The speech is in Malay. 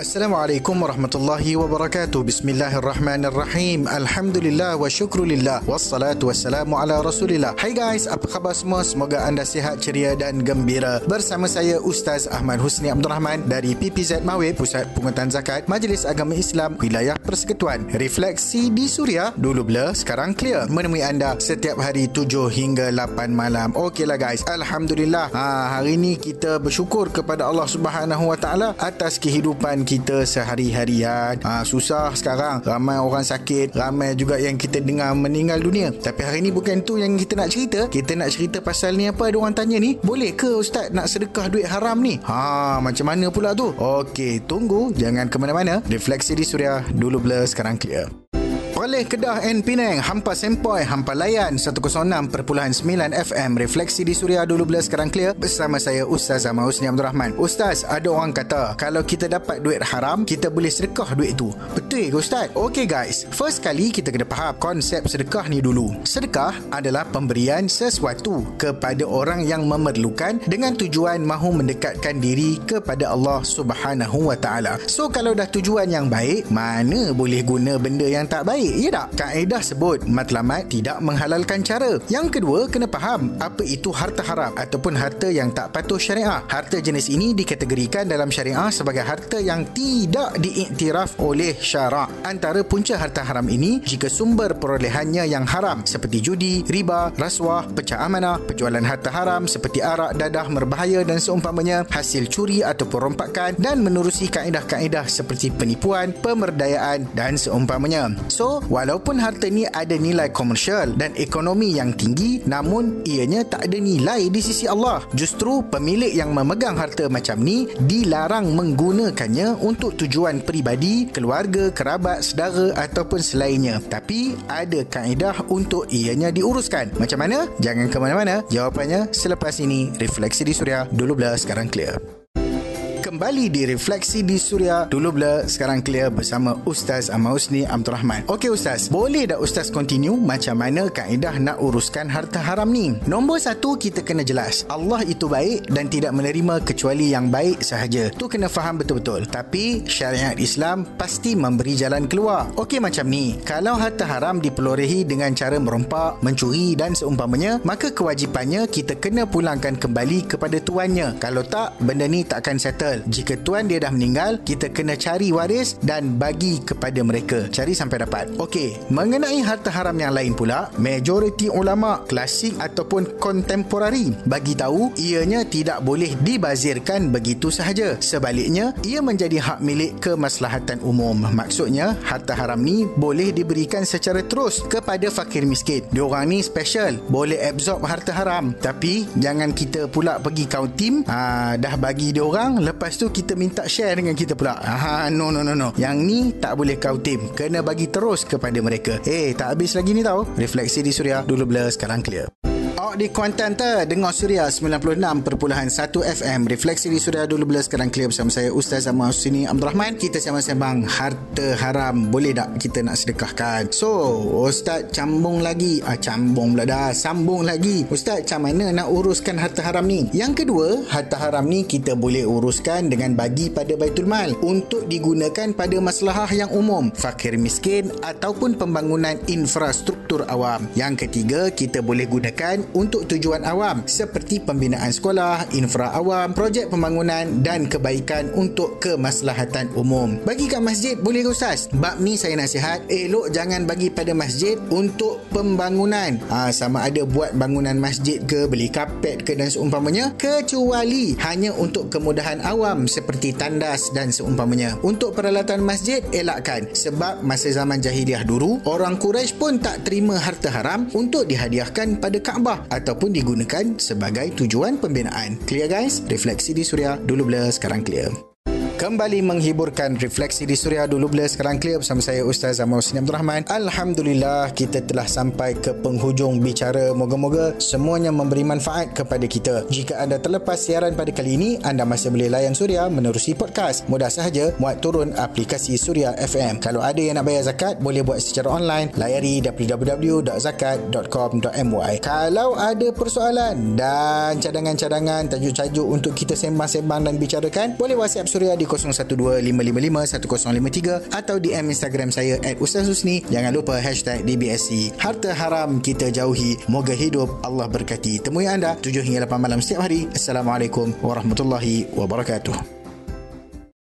Assalamualaikum warahmatullahi wabarakatuh. Bismillahirrahmanirrahim. Alhamdulillah wa syukrulillah. Wassalatu wassalamu ala rasulillah. Hai guys, apa khabar semua? Semoga anda sihat, ceria dan gembira. Bersama saya Ustaz Ahmad Husni Abdul Rahman dari PPZ Mawe, Pusat Pungutan Zakat, Majlis Agama Islam, Wilayah Persekutuan. Refleksi di Suria, dulu blur, sekarang clear. Menemui anda setiap hari 7 hingga 8 malam. Okeylah guys, Alhamdulillah. Ha, hari ini kita bersyukur kepada Allah Subhanahu Wa Taala atas kehidupan kita sehari-harian. Ha, susah sekarang. Ramai orang sakit. Ramai juga yang kita dengar meninggal dunia. Tapi hari ini bukan tu yang kita nak cerita. Kita nak cerita pasal ni apa ada orang tanya ni. Boleh ke Ustaz nak sedekah duit haram ni? Ha, macam mana pula tu? Okey, tunggu. Jangan ke mana-mana. Refleksi di Suria. Dulu blur, sekarang clear. Oleh Kedah and Penang, hampa sempoi, hampa layan 106.9 FM Refleksi di Suria dulu bila sekarang clear bersama saya Ustaz Ahmad Husni Abdul Rahman. Ustaz, ada orang kata kalau kita dapat duit haram, kita boleh sedekah duit itu. Betul ke Ustaz? Okay guys, first kali kita kena faham konsep sedekah ni dulu. Sedekah adalah pemberian sesuatu kepada orang yang memerlukan dengan tujuan mahu mendekatkan diri kepada Allah Subhanahu Wa Taala. So kalau dah tujuan yang baik, mana boleh guna benda yang tak baik? Ya tak? Kaedah sebut matlamat tidak menghalalkan cara. Yang kedua, kena faham apa itu harta haram ataupun harta yang tak patuh syariah. Harta jenis ini dikategorikan dalam syariah sebagai harta yang tidak diiktiraf oleh syarak. Antara punca harta haram ini jika sumber perolehannya yang haram seperti judi, riba, rasuah, pecah amanah, penjualan harta haram seperti arak, dadah, merbahaya dan seumpamanya, hasil curi ataupun rompakan dan menerusi kaedah-kaedah seperti penipuan, pemerdayaan dan seumpamanya. So, walaupun harta ni ada nilai komersial dan ekonomi yang tinggi namun ianya tak ada nilai di sisi Allah. Justru pemilik yang memegang harta macam ni dilarang menggunakannya untuk tujuan peribadi, keluarga, kerabat, saudara ataupun selainnya. Tapi ada kaedah untuk ianya diuruskan. Macam mana? Jangan ke mana-mana. Jawapannya selepas ini. Refleksi di Suria. Dulu belah, sekarang clear kembali di Refleksi di Suria. Dulu bila sekarang clear bersama Ustaz Ahmad Husni Abdul Rahman. Okey Ustaz, boleh tak Ustaz continue macam mana kaedah nak uruskan harta haram ni? Nombor satu, kita kena jelas. Allah itu baik dan tidak menerima kecuali yang baik sahaja. Tu kena faham betul-betul. Tapi syariat Islam pasti memberi jalan keluar. Okey macam ni, kalau harta haram dipelorehi dengan cara merompak, mencuri dan seumpamanya, maka kewajipannya kita kena pulangkan kembali kepada tuannya. Kalau tak, benda ni takkan settle jika tuan dia dah meninggal kita kena cari waris dan bagi kepada mereka. Cari sampai dapat. Okey, mengenai harta haram yang lain pula majoriti ulama klasik ataupun kontemporari bagi tahu ianya tidak boleh dibazirkan begitu sahaja. Sebaliknya ia menjadi hak milik kemaslahatan umum. Maksudnya harta haram ni boleh diberikan secara terus kepada fakir miskin. Diorang ni special boleh absorb harta haram. Tapi jangan kita pula pergi kau tim aa, dah bagi diorang lepas Lepas tu kita minta share dengan kita pula. Ha, no, no, no, no. Yang ni tak boleh kau tim. Kena bagi terus kepada mereka. Eh, tak habis lagi ni tau. Refleksi di Suria. Dulu blur, sekarang clear. Awak di Kuantan tu dengar Suria 96.1 FM Refleksi di Suria dulu bila sekarang clear bersama saya Ustaz Ahmad Husni Abdul Rahman Kita sembang-sembang harta haram. Boleh tak kita nak sedekahkan? So Ustaz cambung lagi. Ah, Cambung pula dah. Sambung lagi. Ustaz macam mana nak uruskan harta haram ni? Yang kedua harta haram ni kita boleh uruskan dengan bagi pada Baitul Mal Untuk digunakan pada masalah yang umum. Fakir miskin ataupun pembangunan infrastruktur awam. Yang ketiga kita boleh gunakan untuk tujuan awam seperti pembinaan sekolah, infra awam, projek pembangunan dan kebaikan untuk kemaslahatan umum. Bagi kat masjid boleh ke Ustaz? Bab ni saya nasihat, elok jangan bagi pada masjid untuk pembangunan. Ha, sama ada buat bangunan masjid ke, beli kapet ke dan seumpamanya kecuali hanya untuk kemudahan awam seperti tandas dan seumpamanya. Untuk peralatan masjid elakkan sebab masa zaman jahiliah dulu orang Quraisy pun tak terima harta haram untuk dihadiahkan pada Kaabah ataupun digunakan sebagai tujuan pembinaan. Clear guys? Refleksi di Suria dulu blur sekarang clear. Kembali menghiburkan refleksi di Suria dulu blur sekarang clear bersama saya Ustaz Zaman Husni Abdul Rahman. Alhamdulillah kita telah sampai ke penghujung bicara. Moga-moga semuanya memberi manfaat kepada kita. Jika anda terlepas siaran pada kali ini, anda masih boleh layan Suria menerusi podcast. Mudah sahaja muat turun aplikasi Suria FM. Kalau ada yang nak bayar zakat, boleh buat secara online. Layari www.zakat.com.my Kalau ada persoalan dan cadangan-cadangan tajuk-tajuk untuk kita sembang-sembang dan bicarakan, boleh WhatsApp Suria di 0125551053 atau DM Instagram saya at Ustaz Husni. Jangan lupa hashtag DBSC. Harta haram kita jauhi. Moga hidup Allah berkati. Temui anda 7 hingga 8 malam setiap hari. Assalamualaikum warahmatullahi wabarakatuh.